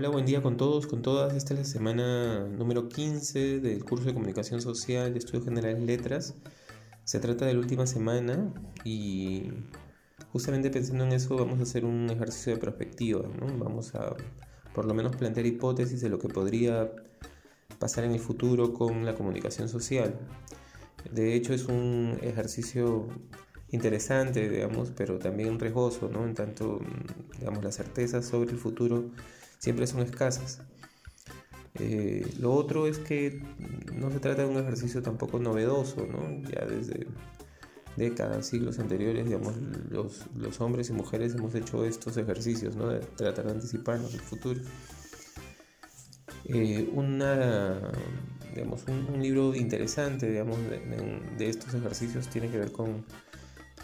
Hola, buen día con todos, con todas. Esta es la semana número 15 del curso de Comunicación Social de Estudios Generales Letras. Se trata de la última semana y justamente pensando en eso vamos a hacer un ejercicio de perspectiva. ¿no? Vamos a por lo menos plantear hipótesis de lo que podría pasar en el futuro con la comunicación social. De hecho es un ejercicio interesante, digamos, pero también riesgoso, ¿no? En tanto, digamos, las certezas sobre el futuro siempre son escasas. Eh, lo otro es que no se trata de un ejercicio tampoco novedoso, ¿no? Ya desde décadas, siglos anteriores, digamos, los, los hombres y mujeres hemos hecho estos ejercicios, ¿no? De tratar de anticiparnos el futuro. Eh, una, digamos, un, libro interesante digamos, de, de, estos ejercicios tiene que ver con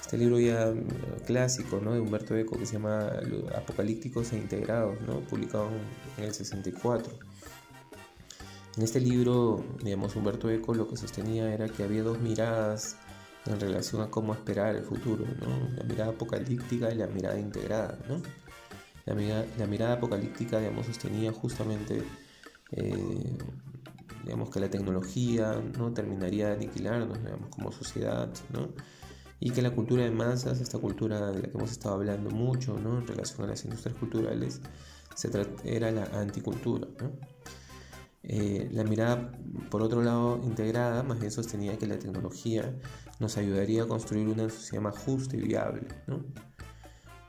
este libro ya mm, clásico ¿no? de Humberto Eco que se llama Apocalípticos e Integrados, ¿no? publicado en el 64. En este libro, digamos, Humberto Eco lo que sostenía era que había dos miradas en relación a cómo esperar el futuro, ¿no? la mirada apocalíptica y la mirada integrada. ¿no? La, mirada, apocalíptica digamos, sostenía justamente eh, digamos, que la tecnología ¿no? terminaría de aniquilarnos digamos, como sociedad. ¿no? Y que la cultura de masas, esta cultura de la que hemos estado hablando mucho ¿no? en relación a las industrias culturales, era la anticultura. Eh, la mirada, por otro lado, integrada, más bien sostenía que la tecnología nos ayudaría a construir una sociedad más justa y viable.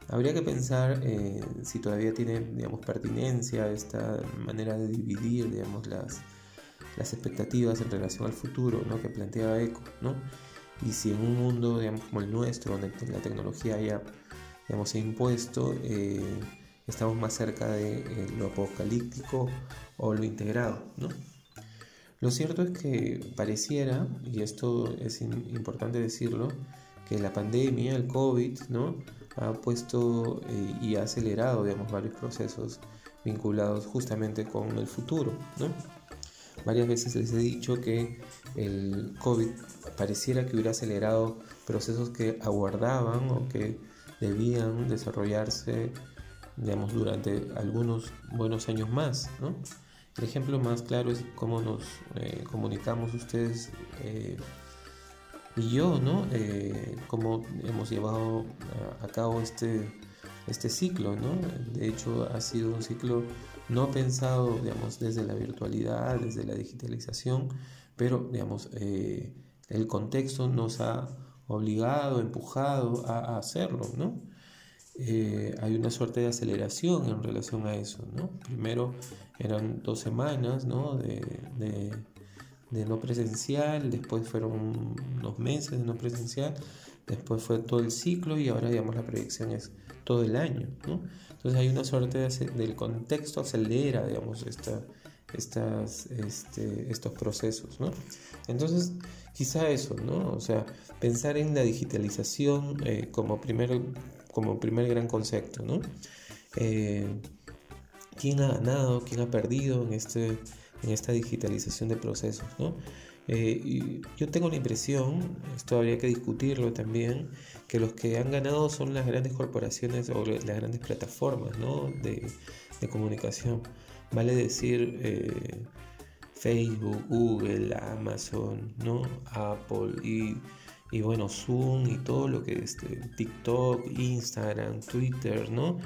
Habría que pensar eh, si todavía tiene digamos, pertinencia esta manera de dividir digamos, las, las expectativas en relación al futuro ¿no? que planteaba Eco. ¿no? Y si en un mundo como el nuestro, donde la tecnología ya digamos, se ha impuesto, eh, estamos más cerca de eh, lo apocalíptico o lo integrado. ¿no? Lo cierto es que pareciera, y esto es importante decirlo, que la pandemia, el COVID, ¿no? ha puesto eh, y ha acelerado digamos, varios procesos vinculados justamente con el futuro. ¿no? Varias veces les he dicho que el COVID pareciera que hubiera acelerado procesos que aguardaban o que debían desarrollarse, digamos, durante algunos buenos años más, ¿no? El ejemplo más claro es cómo nos eh, comunicamos ustedes eh, y yo, ¿no? Eh, cómo hemos llevado a cabo este este ciclo, ¿no? De hecho, ha sido un ciclo no pensado, digamos, desde la virtualidad, desde la digitalización, pero, digamos, eh, el contexto nos ha obligado, empujado a, hacerlo, ¿no? Eh, hay una suerte de aceleración en relación a eso, ¿no? Primero eran dos semanas, ¿no? De, no presencial, después fueron unos meses de no presencial, después fue todo el ciclo y ahora, digamos, la proyección es todo el año. ¿no? Entonces hay una suerte del contexto acelera, digamos, esta, estas, este, estos procesos. ¿no? Entonces, quizá eso, ¿no? O sea, pensar en la digitalización eh, como, primer, como primer gran concepto. ¿no? Eh, ¿Quién ha ganado? ¿Quién ha perdido en, este, en esta digitalización de procesos? ¿no? Eh, yo tengo la impresión, esto habría que discutirlo también, que los que han ganado son las grandes corporaciones o las grandes plataformas de, comunicación. Vale decir eh, Facebook, Google, Amazon, ¿no? Apple y, y, bueno, Zoom y todo lo que es este, TikTok, Instagram, Twitter, ¿no?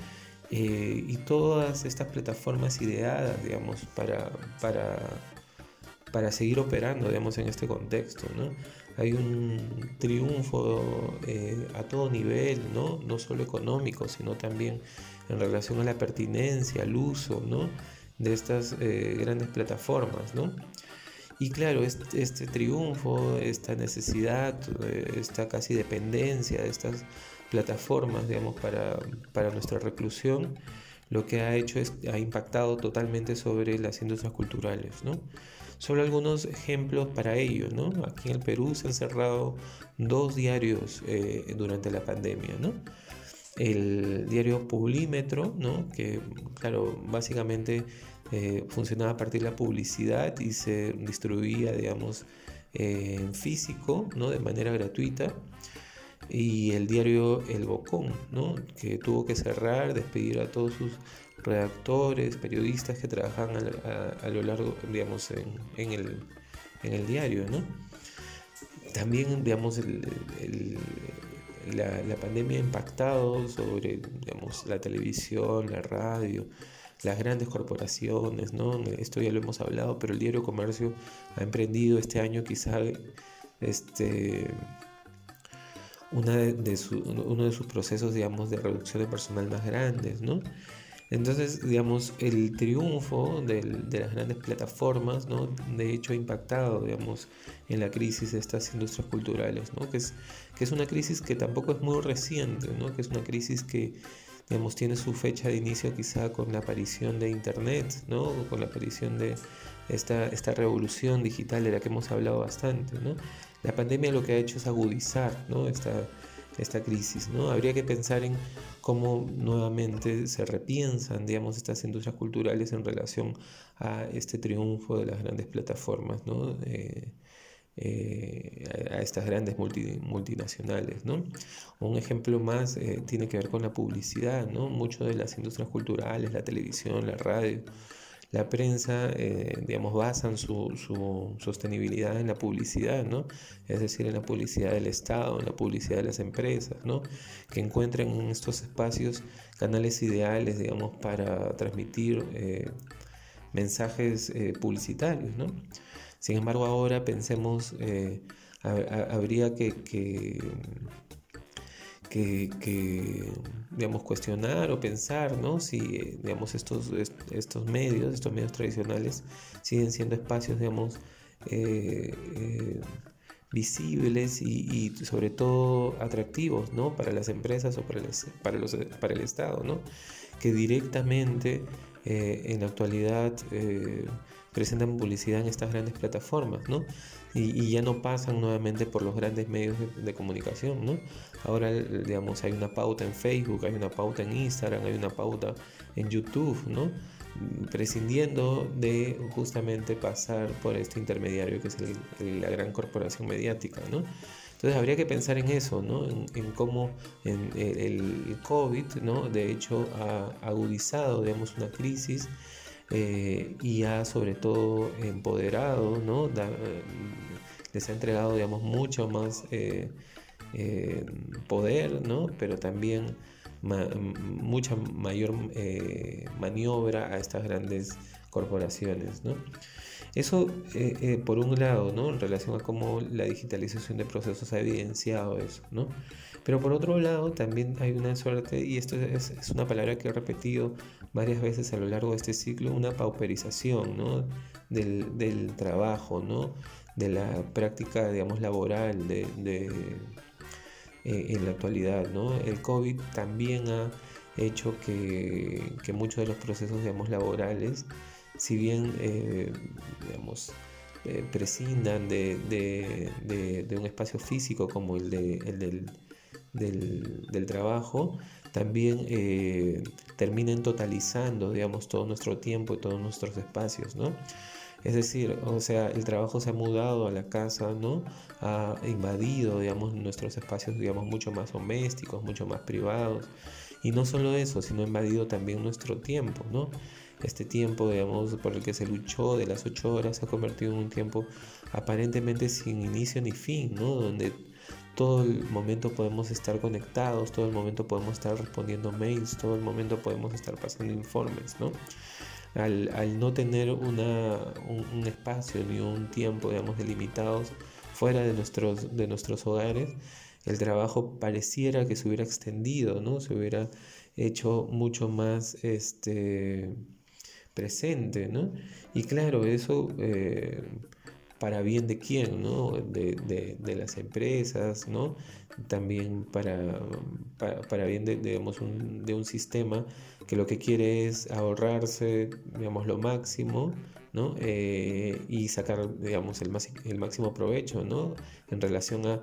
Eh, y todas estas plataformas ideadas, digamos, para, para para seguir operando, digamos, en este contexto, ¿no? Hay un triunfo eh, a todo nivel, ¿no? No solo económico, sino también en relación a la pertinencia, al uso, ¿no? De estas eh, grandes plataformas, ¿no? Y claro, este, este triunfo, esta necesidad, eh, esta casi dependencia de estas plataformas, digamos, para, para nuestra reclusión, lo que ha hecho es, ha impactado totalmente sobre las industrias culturales, ¿no? Solo algunos ejemplos para ello, ¿no? Aquí en el Perú se han cerrado dos diarios eh, durante la pandemia, ¿no? El diario Publímetro, ¿no? Que, claro, básicamente eh, funcionaba a partir de la publicidad y se distribuía, digamos, en físico, ¿no? De manera gratuita. Y el diario El Bocón, ¿no? que tuvo que cerrar, despedir a todos sus redactores, periodistas que trabajan a, lo largo, digamos, en, el, en, el, diario. ¿no? También, digamos, la, la, pandemia ha impactado sobre digamos, la televisión, la radio, las grandes corporaciones, ¿no? Esto ya lo hemos hablado, pero el diario Comercio ha emprendido este año quizá este, una de uno de sus procesos, digamos, de reducción de personal más grandes, ¿no? Entonces, digamos, el triunfo de las grandes plataformas, ¿no? De hecho, ha impactado, digamos, en la crisis de estas industrias culturales, ¿no? Que es, que es una crisis que tampoco es muy reciente, ¿no? Que es una crisis que digamos, tiene su fecha de inicio quizá con la aparición de Internet, ¿no? con la aparición de esta, esta revolución digital de la que hemos hablado bastante. ¿no? La pandemia lo que ha hecho es agudizar esta, esta crisis. Habría que pensar en cómo nuevamente se repiensan digamos, estas industrias culturales en relación a este triunfo de las grandes plataformas. Eh, eh, a estas grandes multinacionales. Un ejemplo más eh, tiene que ver con la publicidad. ¿no? Muchas de las industrias culturales, la televisión, la radio, la prensa, eh, digamos, basan su, su, sostenibilidad en la publicidad, ¿no? Es decir, en la publicidad del Estado, en la publicidad de las empresas, ¿no? Que encuentren en estos espacios canales ideales, digamos, para transmitir mensajes publicitarios, ¿no? Sin embargo, ahora pensemos, eh, habría que, que, digamos, cuestionar o pensar ¿no? si digamos, estos, estos medios, estos medios tradicionales, siguen siendo espacios digamos, eh, eh, visibles y, sobre todo atractivos ¿no? para las empresas o para el, para los, para el Estado, ¿no? que directamente en la actualidad presentan publicidad en estas grandes plataformas, ¿no? Y, ya no pasan nuevamente por los grandes medios de, comunicación, ¿no? Ahora, digamos, hay una pauta en Facebook, hay una pauta en Instagram, hay una pauta en YouTube, ¿no? prescindiendo de justamente pasar por este intermediario que es la gran corporación mediática, ¿no? Entonces habría que pensar en eso, ¿no? En, cómo en el, COVID, ¿no? De hecho, ha agudizado, digamos, una crisis eh, y ha sobre todo empoderado, ¿no? Eh, les ha entregado, digamos, mucho más eh, poder, ¿no? Pero también mucha mayor maniobra a estas grandes corporaciones, ¿no? Eso por un lado, ¿no? En relación a cómo la digitalización de procesos ha evidenciado eso, ¿no? Pero por otro lado también hay una suerte, y esto es, una palabra que he repetido varias veces a lo largo de este ciclo una pauperización ¿no? del, trabajo, ¿no? de la práctica digamos, laboral de eh, en la actualidad. ¿no? El COVID también ha hecho que, muchos de los procesos digamos, laborales, si bien eh, digamos, eh, prescindan de, un espacio físico como el, de, el del, del, del trabajo, también eh, terminen totalizando, digamos, todo nuestro tiempo y todos nuestros espacios, ¿no? Es decir, o sea, el trabajo se ha mudado a la casa, ¿no? Ha invadido, digamos, nuestros espacios, digamos, mucho más domésticos, mucho más privados. Y no solo eso, sino ha invadido también nuestro tiempo, ¿no? Este tiempo, digamos, por el que se luchó de las ocho horas se ha convertido en un tiempo aparentemente sin inicio ni fin, ¿no? Donde todo el momento podemos estar conectados, todo el momento podemos estar respondiendo mails, todo el momento podemos estar pasando informes, ¿no? Al, no tener un, espacio ni un tiempo, digamos, delimitados fuera de nuestros, de nuestros hogares, el trabajo pareciera que se hubiera extendido, ¿no? Se hubiera hecho mucho más este, presente, ¿no? Y claro, eso... Eh, para bien de quién, ¿no? De, las empresas, ¿no? También para, para, bien de, digamos, un, de un sistema que lo que quiere es ahorrarse, digamos, lo máximo, ¿no? Eh, y sacar, digamos, el, más, el máximo provecho, ¿no? En relación a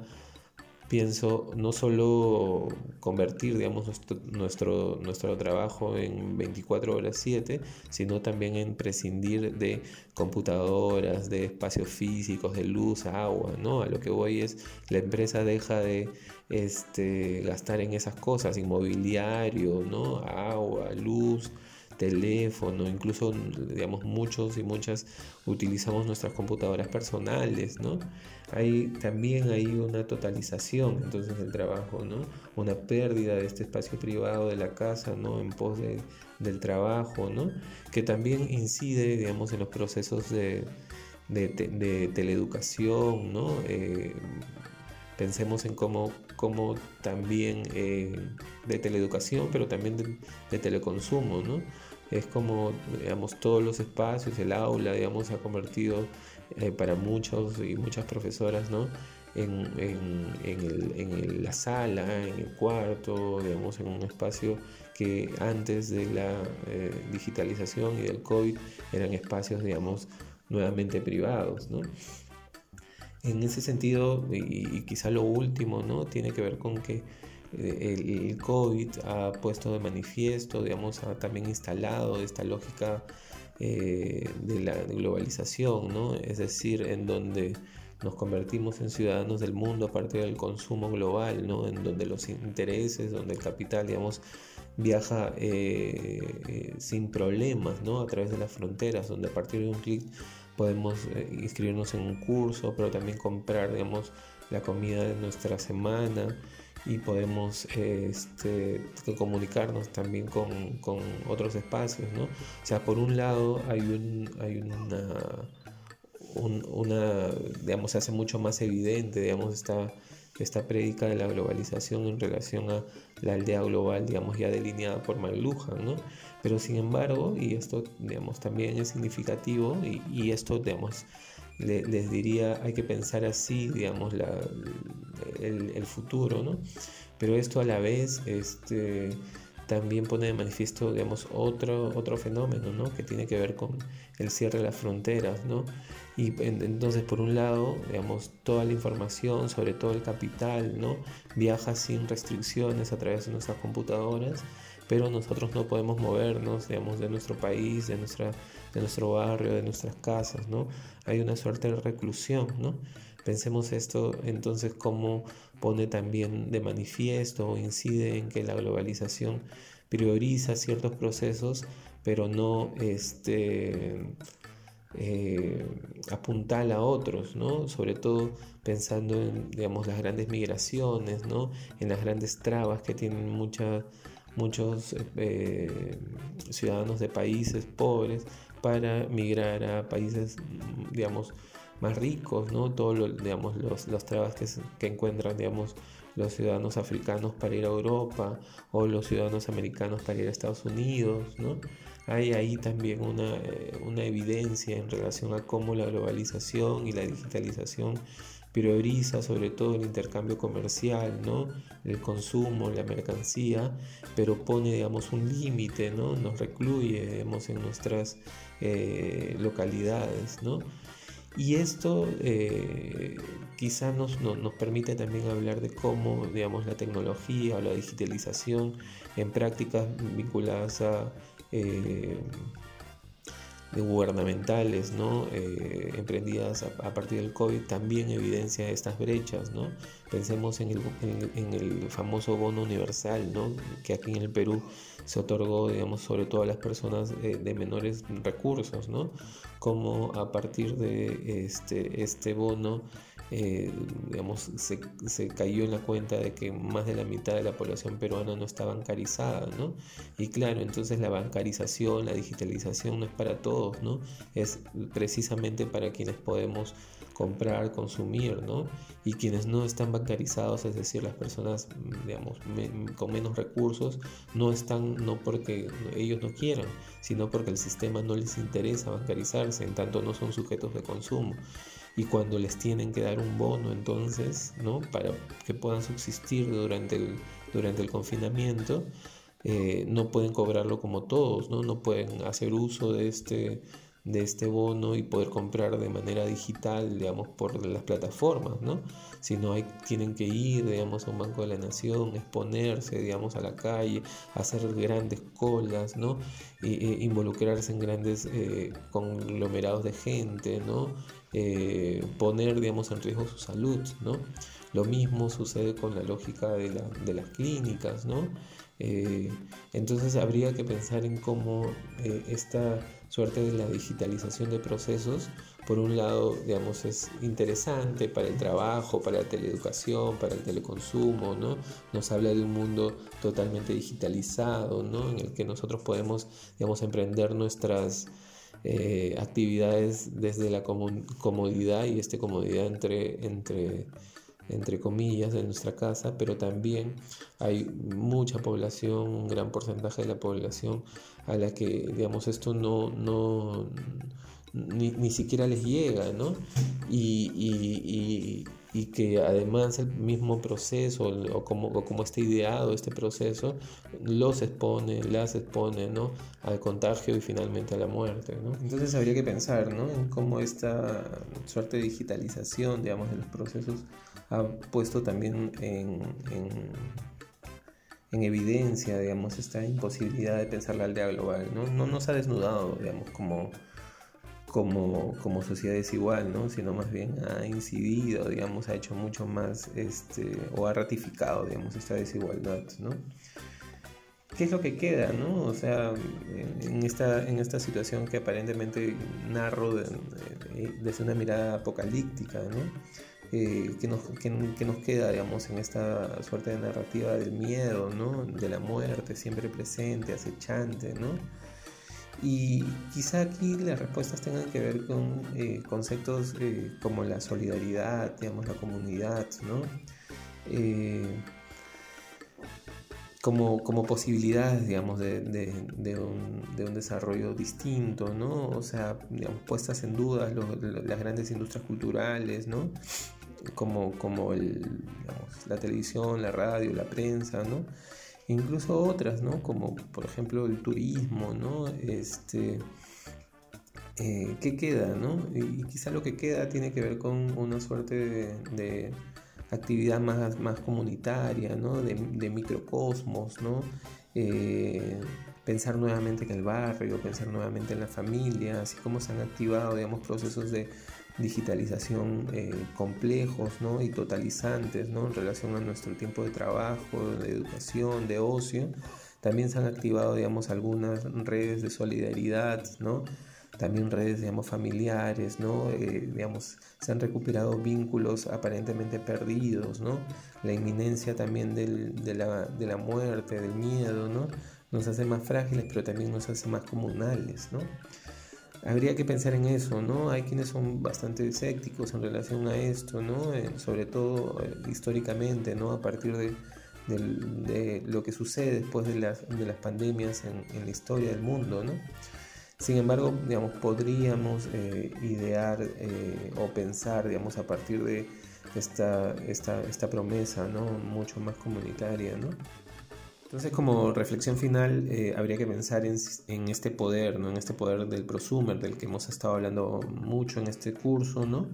pienso no solo convertir, digamos, nuestro, nuestro, trabajo en 24 horas 7, sino también en prescindir de computadoras, de espacios físicos, de luz, agua, ¿no? A lo que voy es, la empresa deja de este, gastar en esas cosas, inmobiliario, ¿no? Agua, luz, teléfono, incluso digamos muchos y muchas utilizamos nuestras computadoras personales, ¿no? Hay también hay una totalización entonces del trabajo, ¿no? Una pérdida de este espacio privado de la casa, ¿no? En pos del trabajo, ¿no? Que también incide, digamos, en los procesos de, de, teleeducación, ¿no? Eh, pensemos en cómo, cómo también eh, de teleeducación, pero también de, de teleconsumo, ¿no? es como, digamos, todos los espacios, el aula, digamos, se ha convertido eh, para muchos y muchas profesoras, ¿no? En, en, la sala, en el cuarto, digamos, en un espacio que antes de la eh, digitalización y del COVID eran espacios, digamos, nuevamente privados, ¿no? En ese sentido, y, quizá lo último, ¿no? Tiene que ver con que eh, el, COVID ha puesto de manifiesto, digamos, ha también instalado esta lógica eh, de la globalización, ¿no? Es decir, en donde nos convertimos en ciudadanos del mundo a partir del consumo global, ¿no? En donde los intereses, donde el capital, digamos, viaja eh, sin problemas, ¿no? A través de las fronteras, donde a partir de un clic podemos inscribirnos en un curso, pero también comprar, digamos, la comida de nuestra semana y podemos este, comunicarnos también con, otros espacios, ¿no? O sea, por un lado hay, un, hay una, digamos, se hace mucho más evidente, digamos, esta, esta prédica de la globalización en relación a la aldea global, digamos, ya delineada por McLuhan, ¿no? Pero sin embargo, y esto, digamos, también es significativo, y, y esto, digamos, les diría, hay que pensar así, digamos, la, el, futuro, ¿no? Pero esto a la vez este, también pone de manifiesto, digamos, otro, otro fenómeno, ¿no? Que tiene que ver con el cierre de las fronteras, ¿no? Y entonces, por un lado, digamos, toda la información, sobre todo el capital, ¿no? Viaja sin restricciones a través de nuestras computadoras, pero nosotros no podemos movernos, digamos, de nuestro país, de nuestra de nuestro barrio, de nuestras casas, ¿no? Hay una suerte de reclusión, ¿no? Pensemos esto entonces como pone también de manifiesto o incide en que la globalización prioriza ciertos procesos, pero no este, eh, a otros, ¿no? Sobre todo pensando en, digamos, las grandes migraciones, ¿no? En las grandes trabas que tienen muchas muchos eh, ciudadanos de países pobres para migrar a países, digamos, más ricos, ¿no? Todos digamos, los, trabas que, que, encuentran, digamos, los ciudadanos africanos para ir a Europa o los ciudadanos americanos para ir a Estados Unidos, ¿no? Hay ahí también una, eh, una evidencia en relación a cómo la globalización y la digitalización prioriza sobre todo el intercambio comercial, ¿no? el consumo, la mercancía, pero pone digamos, un límite, ¿no? nos recluye en nuestras eh, localidades. ¿no? Y esto eh, quizás nos, nos, permite también hablar de cómo digamos, la tecnología o la digitalización en prácticas vinculadas a eh, gubernamentales ¿no? Eh, emprendidas a, partir del COVID también evidencia estas brechas. ¿no? Pensemos en el, en, el, famoso bono universal ¿no? que aquí en el Perú se otorgó digamos, sobre todo a las personas eh, de menores recursos, ¿no? como a partir de este, este bono eh, digamos, se, se, cayó en la cuenta de que más de la mitad de la población peruana no está bancarizada, ¿no? Y claro, entonces la bancarización, la digitalización no es para todos, ¿no? Es precisamente para quienes podemos comprar, consumir, ¿no? Y quienes no están bancarizados, es decir, las personas, digamos, con menos recursos, no están, no porque ellos no quieran, sino porque el sistema no les interesa bancarizarse, en tanto no son sujetos de consumo y cuando les tienen que dar un bono entonces, ¿no? Para que puedan subsistir durante el, durante el confinamiento, eh, no pueden cobrarlo como todos, ¿no? No pueden hacer uso de este, de este bono y poder comprar de manera digital, digamos, por las plataformas, ¿no? Sino hay, tienen que ir, digamos, a un Banco de la Nación, exponerse, digamos, a la calle, hacer grandes colas, ¿no? E, involucrarse en grandes eh, conglomerados de gente, ¿no? Eh, poner, digamos, en riesgo su salud, ¿no? Lo mismo sucede con la lógica de, la, de las clínicas, ¿no? Eh, entonces habría que pensar en cómo eh, esta suerte de la digitalización de procesos, por un lado, digamos, es interesante para el trabajo, para la teleeducación, para el teleconsumo, ¿no? Nos habla de un mundo totalmente digitalizado, ¿no? En el que nosotros podemos, digamos, emprender nuestras eh, actividades desde la comodidad y esta comodidad entre, entre entre comillas, de nuestra casa, pero también hay mucha población, un gran porcentaje de la población a la que, digamos, esto no, no ni, siquiera les llega, ¿no? Y, que además el mismo proceso o como, como está ideado este proceso los expone, las expone, ¿no? Al contagio y finalmente a la muerte. Entonces habría que pensar, ¿no? En cómo esta suerte de digitalización, digamos, de los procesos ha puesto también en, en, evidencia, digamos, esta imposibilidad de pensar la aldea global, ¿no? No nos ha desnudado, digamos, como, como, como sociedad desigual, ¿no? Sino más bien ha incidido, digamos, ha hecho mucho más, este, o ha ratificado, digamos, esta desigualdad, ¿no? ¿Qué es lo que queda, no? O sea, en esta, en esta situación que aparentemente narro desde una mirada apocalíptica, ¿no? Eh, que, nos, que, nos, queda, digamos, en esta suerte de narrativa del miedo, ¿no? De la muerte siempre presente, acechante, ¿no? Y quizá aquí las respuestas tengan que ver con eh, conceptos eh, como la solidaridad, digamos, la comunidad, ¿no? como, como posibilidades, digamos, de, de, un, de, un, desarrollo distinto, ¿no? O sea, digamos, puestas en duda las grandes industrias culturales, ¿no? como, como el, la televisión, la radio, la prensa, ¿no? Incluso otras, ¿no? Como por ejemplo el turismo, ¿no? Este, eh, ¿Qué queda, no? Y, quizá lo que queda tiene que ver con una suerte de, actividad más, más comunitaria, ¿no? De, microcosmos, ¿no? Eh, pensar nuevamente en el barrio, pensar nuevamente en la familia, así como se han activado, digamos, procesos de digitalización eh, complejos ¿no? y totalizantes ¿no? en relación a nuestro tiempo de trabajo, de educación, de ocio. También se han activado digamos, algunas redes de solidaridad, ¿no? también redes digamos, familiares, ¿no? Eh, digamos, se han recuperado vínculos aparentemente perdidos, ¿no? la inminencia también del, de, la, de, la, muerte, del miedo, ¿no? Nos hace más frágiles, pero también nos hace más comunales. ¿no? habría que pensar en eso, ¿no? Hay quienes son bastante escépticos en relación a esto, ¿no? Eh, sobre todo eh, históricamente, ¿no? A partir de, lo que sucede después de las, de las pandemias en, la historia del mundo, ¿no? Sin embargo, digamos, podríamos eh, idear o pensar, digamos, a partir de esta, esta, esta promesa, ¿no? Mucho más comunitaria, ¿no? Entonces, como reflexión final, eh, habría que pensar en, en, este poder, ¿no? en este poder del prosumer, del que hemos estado hablando mucho en este curso, ¿no?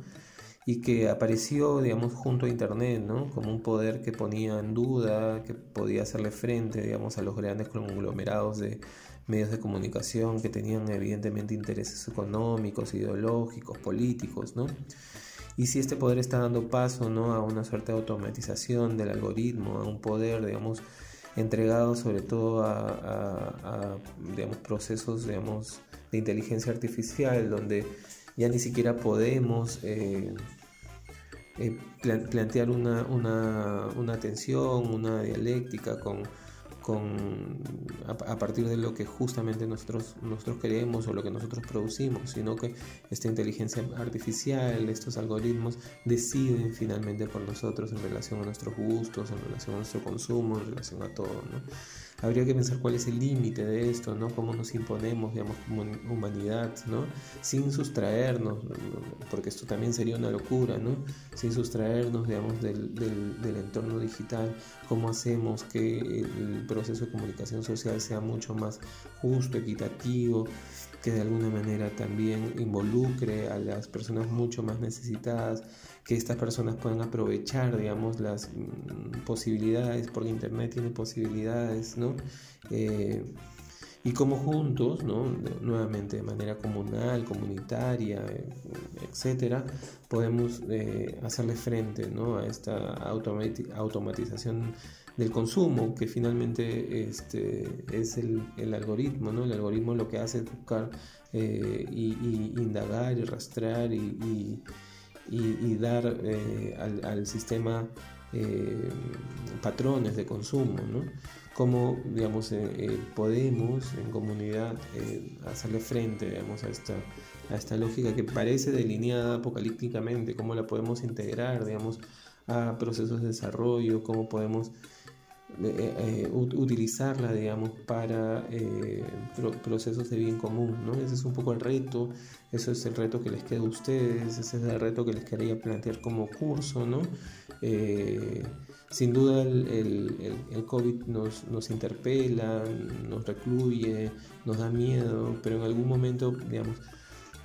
y que apareció, digamos, junto a Internet, ¿no? como un poder que ponía en duda, que podía hacerle frente, digamos, a los grandes conglomerados de medios de comunicación que tenían evidentemente intereses económicos, ideológicos, políticos, ¿no? Y si este poder está dando paso, ¿no? A una suerte de automatización del algoritmo, a un poder, digamos, entregado sobre todo a, procesos de inteligencia artificial, donde ya ni siquiera podemos eh, eh, plantear una, una, una tensión, una dialéctica con con, a, partir de lo que justamente nosotros, nosotros queremos o lo que nosotros producimos, sino que esta inteligencia artificial, estos algoritmos deciden finalmente por nosotros en relación a nuestros gustos, en relación a nuestro consumo, en relación a todo. ¿no? Habría que pensar cuál es el límite de esto, ¿no? Cómo nos imponemos, digamos, como humanidad, ¿no? Sin sustraernos, porque esto también sería una locura, ¿no? Sin sustraernos, digamos, del, del, entorno digital, cómo hacemos que el proceso de comunicación social sea mucho más justo, equitativo, que de alguna manera también involucre a las personas mucho más necesitadas, que estas personas puedan aprovechar, digamos, las mm, posibilidades, porque Internet tiene posibilidades, ¿no? Eh, y como juntos, ¿no? nuevamente de manera comunal, comunitaria, etcétera, podemos eh, hacerle frente ¿no? a esta automatización del consumo, que finalmente este, es el, algoritmo, ¿no? El algoritmo lo que hace es buscar eh, y, indagar y rastrear y dar eh, al, al, sistema eh, patrones de consumo, ¿no? Cómo, digamos, podemos en comunidad hacerle frente, digamos, a esta, a esta lógica que parece delineada apocalípticamente, cómo la podemos integrar, digamos, a procesos de desarrollo, cómo podemos eh, eh, utilizarla, digamos, para eh, procesos de bien común, ¿no? Ese es un poco el reto, eso es el reto que les queda a ustedes, ese es el reto que les quería plantear como curso, ¿no? sin duda el, el, el, COVID nos, nos, interpela, nos recluye, nos da miedo, pero en algún momento, digamos,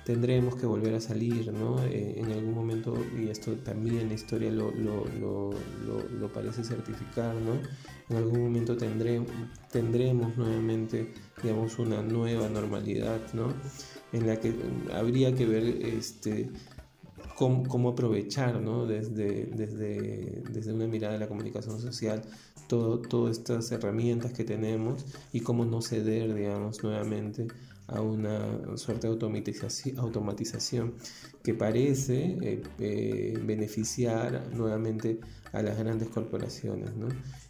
tendremos que volver a salir, ¿no? en algún momento, y esto también la historia lo, lo, lo, parece certificar, ¿no? en algún momento tendremos, nuevamente, digamos, una nueva normalidad, ¿no? En la que habría que ver este, cómo, cómo aprovechar, ¿no? Desde, desde, desde una mirada de la comunicación social todas estas herramientas que tenemos y cómo no ceder, digamos, nuevamente a una suerte de automatización, que parece eh, eh, beneficiar nuevamente a las grandes corporaciones ¿no?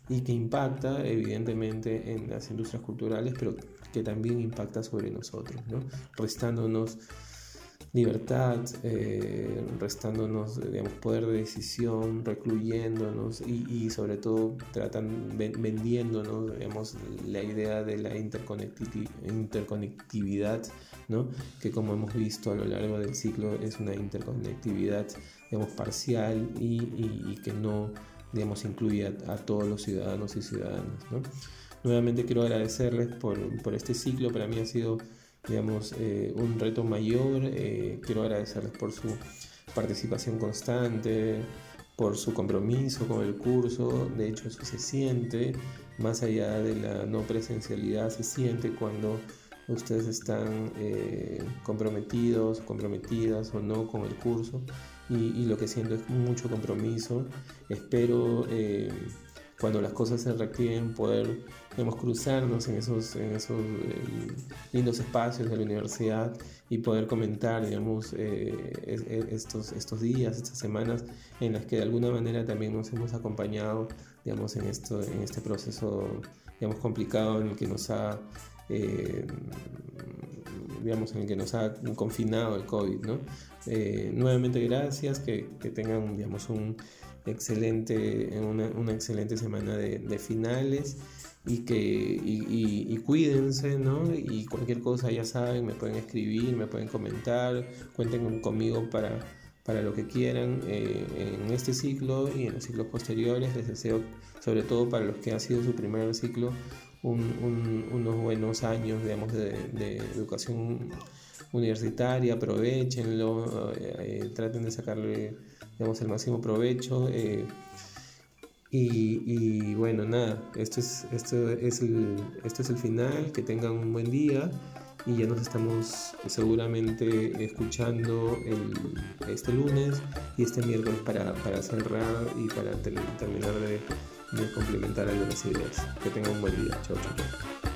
y que impacta evidentemente en las industrias culturales, pero que también impacta sobre nosotros, ¿no? restándonos libertad, eh, restándonos digamos, poder de decisión, recluyéndonos y, y sobre todo tratan, vendiéndonos digamos, la idea de la interconectividad, ¿no? que como hemos visto a lo largo del ciclo es una interconectividad digamos, parcial y, y, que no digamos, incluye a, todos los ciudadanos y ciudadanas. ¿no? Nuevamente quiero agradecerles por, por este ciclo, para mí ha sido digamos, eh, un reto mayor. Eh, quiero agradecerles por su participación constante, por su compromiso con el curso. De hecho, eso se siente, más allá de la no presencialidad, se siente cuando ustedes están eh, comprometidos, comprometidas o no con el curso. Y, lo que siento es mucho compromiso. Espero cuando las cosas se reactiven poder digamos, cruzarnos en esos, en esos eh, lindos espacios de la universidad y poder comentar, digamos, eh, estos, estos días, estas semanas en las que de alguna manera también nos hemos acompañado, digamos, en, esto, en este proceso, digamos, complicado en el que nos ha, eh, digamos, en el que nos ha confinado el COVID, ¿no? nuevamente gracias, que, que tengan, digamos, un excelente, una, una excelente semana de, finales y que y, cuídense, ¿no? Y cualquier cosa ya saben, me pueden escribir, me pueden comentar, cuenten conmigo para, para lo que quieran eh, en este ciclo y en los ciclos posteriores. Les deseo, sobre todo para los que ha sido su primer ciclo, unos buenos años, digamos, de, de educación universitaria, aprovechenlo, eh, eh, traten de sacarle, digamos, el máximo provecho. Y, bueno, nada, esto es, esto, es el, esto es el final, que tengan un buen día y ya nos estamos seguramente escuchando este lunes y este miércoles para, para cerrar y para terminar de, de complementar algunas ideas. Que tengan un buen día. Chao, chao.